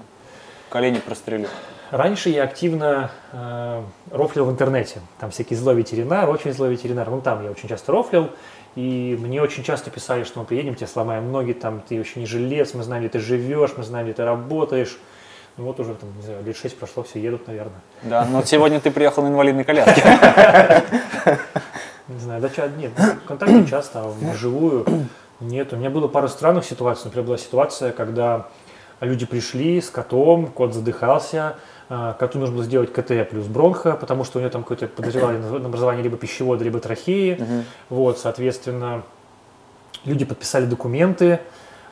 колени прострелю. Раньше я активно э, рофлил в интернете. Там всякий злой ветеринар, очень злой ветеринар. Ну, там я очень часто рофлил. И мне очень часто писали, что мы приедем, тебе сломаем ноги, там ты вообще не жилец, мы знаем, где ты живешь, мы знаем, где ты работаешь. Ну вот уже там, не знаю, лет шесть прошло, все едут, наверное. Да, но сегодня ты приехал на инвалидной коляске. Не знаю, да нет, ну, контакты часто, а вживую нет. У меня было пару странных ситуаций. Например, была ситуация, когда люди пришли с котом, кот задыхался, а, коту нужно было сделать КТ плюс бронха, потому что у него там какое-то подозревали образование либо пищевода, либо трахеи. Вот, соответственно, люди подписали документы,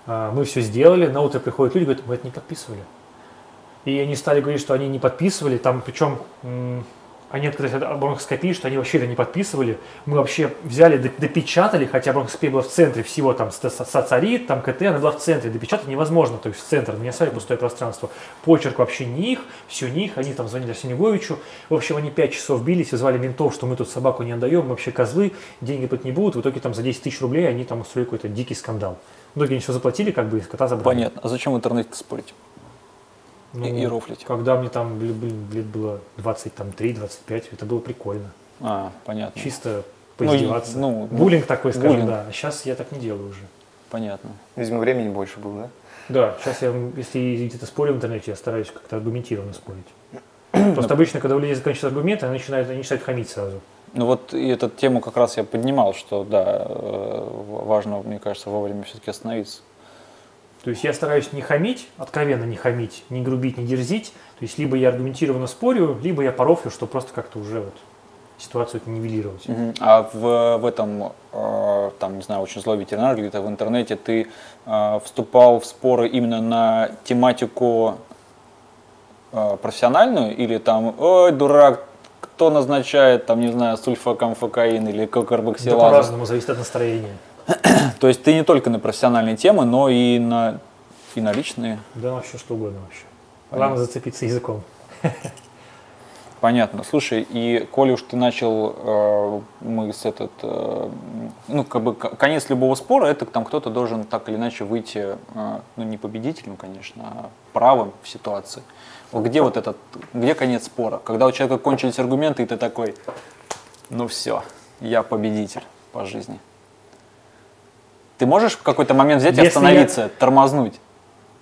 а, мы все сделали, на утро приходят люди, говорят, мы это не подписывали. И они стали говорить, что они не подписывали, там причем они отказались от бронхоскопии, что они вообще это не подписывали. Мы вообще взяли, допечатали, хотя бронхоскопия была в центре всего, там сацарит, там КТ, она была в центре, допечатать невозможно, то есть в центр, не оставили пустое пространство. Почерк вообще не их, все не их, они там звонили Арсеньевичу. В общем, они 5 часов бились, вызвали ментов, что мы тут собаку не отдаем, вообще козлы, деньги тут не будут. В итоге там за 10 тысяч рублей они там устроили какой-то дикий скандал. Итоге они все заплатили, как бы из кота забрали. Понятно. А зачем в интернете спорить? Ну, И- и рофлить. Когда мне там, блин, лет было 23-25, это было прикольно. А, понятно. Чисто Ну, поиздеваться. ну, Буллинг такой, скажем, буллинг. да. А сейчас я так не делаю уже. Понятно. Видимо, времени больше было, да? Да, сейчас я, если где-то спорю в интернете, я стараюсь как-то аргументированно спорить. Просто обычно, когда у людей заканчиваются аргументы, они начинают, они начинают хамить сразу. Ну вот и эту тему как раз я поднимал, что да, э, важно, мне кажется, вовремя все-таки остановиться. То есть я стараюсь не хамить, откровенно не хамить, не грубить, не дерзить. То есть либо я аргументированно спорю, либо я порофлю, чтобы просто как-то уже вот ситуацию нивелировать. Мгм. А в, в этом, э, там, не знаю, очень злой ветеринар, где-то в интернете ты э, вступал в споры именно на тематику э, профессиональную или там, ой, дурак, кто назначает, там, не знаю, сульфакамфокаин или Да кокарбоксилазу? по-разному, зависит от настроения. То есть ты не только на профессиональные темы, но и на, и на личные. Да, вообще что угодно вообще. Понятно. Главное зацепиться языком. Понятно. Слушай, и коли уж ты начал, э, мы с этот, э, ну, как бы конец любого спора, это там кто-то должен так или иначе выйти, э, ну, не победителем, конечно, а правым в ситуации. Вот где вот этот, где конец спора? Когда у человека кончились аргументы, и ты такой, ну все, я победитель по жизни. Ты можешь в какой-то момент взять и Если остановиться, тормознуть?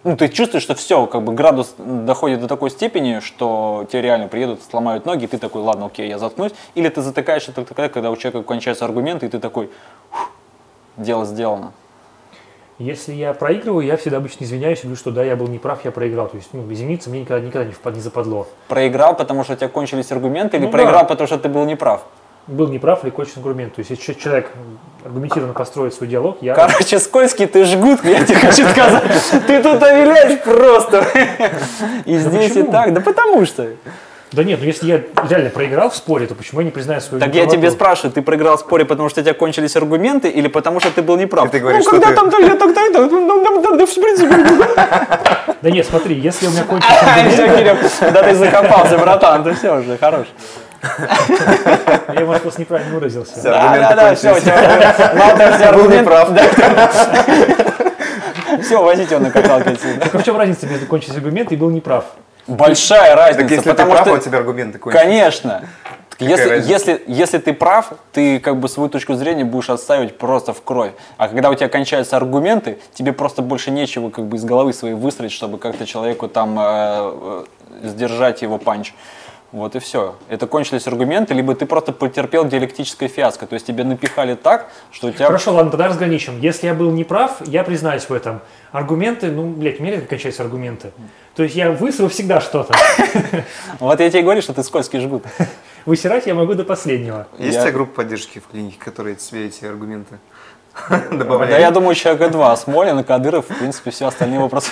Ну, ты чувствуешь, что все, как бы градус доходит до такой степени, что тебе реально приедут, сломают ноги, и ты такой, ладно, окей, я заткнусь. Или ты затыкаешься только тогда, когда у человека кончаются аргументы, и ты такой, «Фух, дело сделано. Если я проигрываю, я всегда обычно извиняюсь и говорю, что да, я был неправ, я проиграл. То есть, ну, извиниться мне никогда, никогда не, впад- не западло. Проиграл, потому что у тебя кончились аргументы, или Ну проиграл, да. потому что ты был неправ? Был неправ или кончен аргумент. То есть, если человек аргументированно построит свой диалог, я... Короче, скользкий ты жгут, я тебе хочу сказать. Ты тут овиляешь просто. И здесь, и так. Да потому что. Да нет, ну если я реально проиграл в споре, то почему я не признаю свою Так я тебе спрашиваю, ты проиграл в споре, потому что у тебя кончились аргументы, или потому что ты был неправ? И ты говоришь, ну, когда там, я так, так, так, ну, да, да, да, в принципе. Да нет, смотри, если у меня кончился Все, аргумент, Кирилл, да ты закопался, братан, ты все уже, хорош. я, может, просто неправильно выразился. Да, да, да, все, у тебя Был неправ. Все, возите его на каталке отсюда. Так а в чем разница между кончился аргумент и был неправ? Большая Так разница, если ты потому прав, что... у тебя аргументы кончились. Конечно. Так Если, разница? если, если ты прав, ты как бы свою точку зрения будешь отстаивать просто в кровь. А когда у тебя кончаются аргументы, тебе просто больше нечего как бы из головы своей выстроить, чтобы как-то человеку там э, э, сдержать его панч. Вот и все. Это кончились аргументы, либо ты просто потерпел диалектическое фиаско. То есть тебе напихали так, что у тебя... Хорошо, ладно, тогда разграничим. Если я был неправ, я признаюсь в этом. Аргументы, ну, блядь, мне редко кончаются аргументы. То есть я высру всегда что-то. Вот я тебе говорю, что ты скользкий жгут. Высирать я могу до последнего. Есть у тебя группа поддержки в клинике, которые тебе эти аргументы Да добавляют? я думаю, человека два. Смолин, Кадыров, в принципе, все остальные вопросы.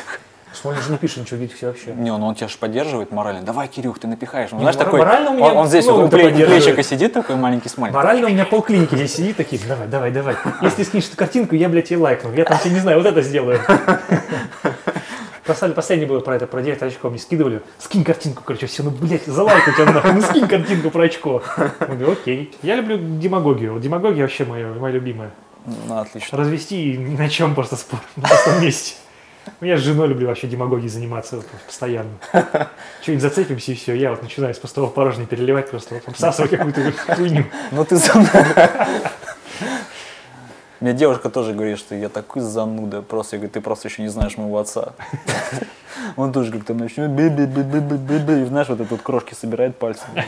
Смолин же не пишет ничего, видите, вообще. Не, ну он тебя же поддерживает морально. Давай, Кирюх, ты напихаешь. Ну, Не, знаешь, мор- такой, морально у меня он, он здесь вот у плечика сидит такой маленький смайлик. Морально у меня полклиники здесь сидит такие, давай, давай, давай. Если скинешь эту картинку, я, блядь, тебе лайкну. Я там тебе, не знаю, вот это сделаю. Просто последнее было про это, про директор очко. Мне скидывали, скинь картинку, короче, все, ну, блядь, залайкай тебя нахуй, ну, скинь картинку про очко. Я говорю, окей. Я люблю демагогию. Вот Демагогия вообще моя, моя любимая. Ну, отлично. Развести и ни на чем просто спор, на пустом месте. Ну, Я с женой люблю вообще демагогией заниматься вот, постоянно. Что-нибудь зацепимся и все. Я вот начинаю с пустого в порожнее переливать, просто вот, обсасывать какую-то хуйню. Ну ты зануда. Мне девушка тоже говорит, что я такой зануда. Просто я говорю, ты просто еще не знаешь моего отца. Он тоже как-то начнет би би би би би би би знаешь, вот этот крошки собирает пальцами.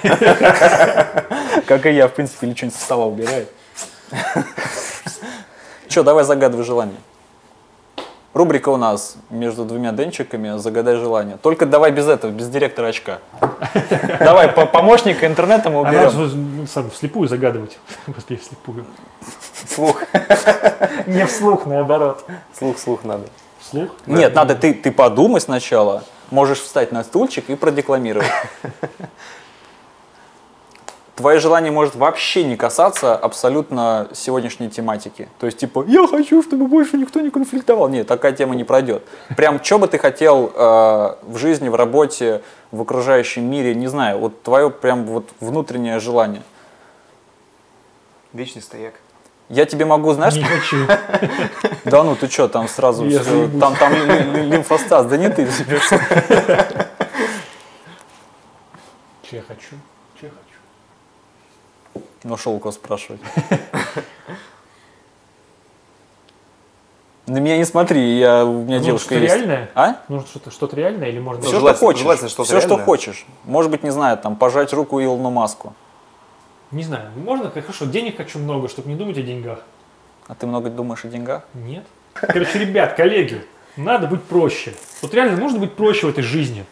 Как и я, в принципе, или что-нибудь со стола убирает. Че, давай загадывай желание. Рубрика у нас между двумя денчиками «Загадай желание». Только давай без этого, без директора очка. Давай, по- помощника интернета мы уберем. ну, сам вслепую загадывать. Господи, вслепую. Слух. Не вслух, наоборот. Слух, слух надо. Вслух? Нет, надо ты, ты подумай сначала. Можешь встать на стульчик и продекламировать. Твое желание может вообще не касаться абсолютно сегодняшней тематики. То есть, типа, я хочу, чтобы больше никто не конфликтовал. Нет, такая тема не пройдет. Прям, что бы ты хотел э, в жизни, в работе, в окружающем мире, не знаю, вот твое прям вот внутреннее желание. Вечный стояк. Я тебе могу, знаешь, Не хочу. да ну ты что, там сразу там, там ли- ли- лимфостаз, да не ты. Че я хочу? Че я хочу? Нашел у кого спрашивать. На меня не смотри, я, у меня Ну, девушка что-то есть. реальное? А? Нужно что-то что реальное или можно... Все, желательно- что хочешь. желательно что-то Все, что реальное. хочешь. Может быть, не знаю, там, пожать руку Илону Маску. Не знаю, можно, хорошо, денег хочу много, чтобы не думать о деньгах. А ты много думаешь о деньгах? Нет. Короче, ребят, коллеги, Надо быть проще. Вот реально нужно быть проще в этой жизни.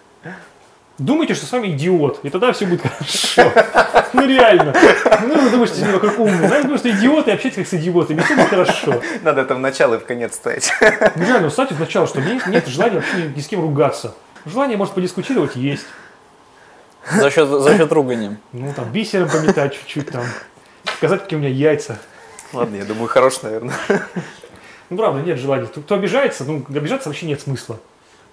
Думайте, что с вами идиот, и тогда все будет хорошо. Ну реально. Ну вы думаете, что не как умный. Знаете, потому что идиоты общаются как с идиотами, и все будет хорошо. Надо это в начало и в конец ставить. Ну реально, ставьте сначала, что мне нет желания вообще ни с кем ругаться. Желание, может, подискутировать есть. За счет, за счет ругани. Ну там бисером пометать чуть-чуть там. Сказать, какие у меня яйца. Ладно, я думаю, хорош, наверное. Ну правда, нет желания. Кто обижается, ну обижаться вообще нет смысла.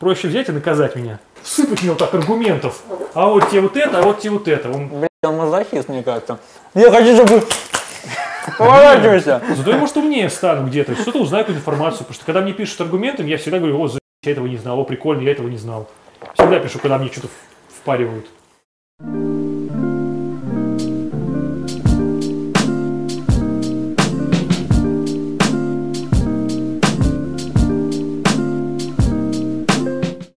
Проще взять и наказать меня. Всыпать мне вот так аргументов. А вот тебе вот это, а вот тебе вот это. Он Блин, он мазохист мне как-то. Я хочу, чтобы... Поворачивайся. Зато я, может, умнее стану где-то, что-то узнаю какую-то информацию. Потому что когда мне пишут аргументами, я всегда говорю, о, за***, я этого не знал, о, прикольно, я этого не знал. Всегда пишу, когда мне что-то впаривают.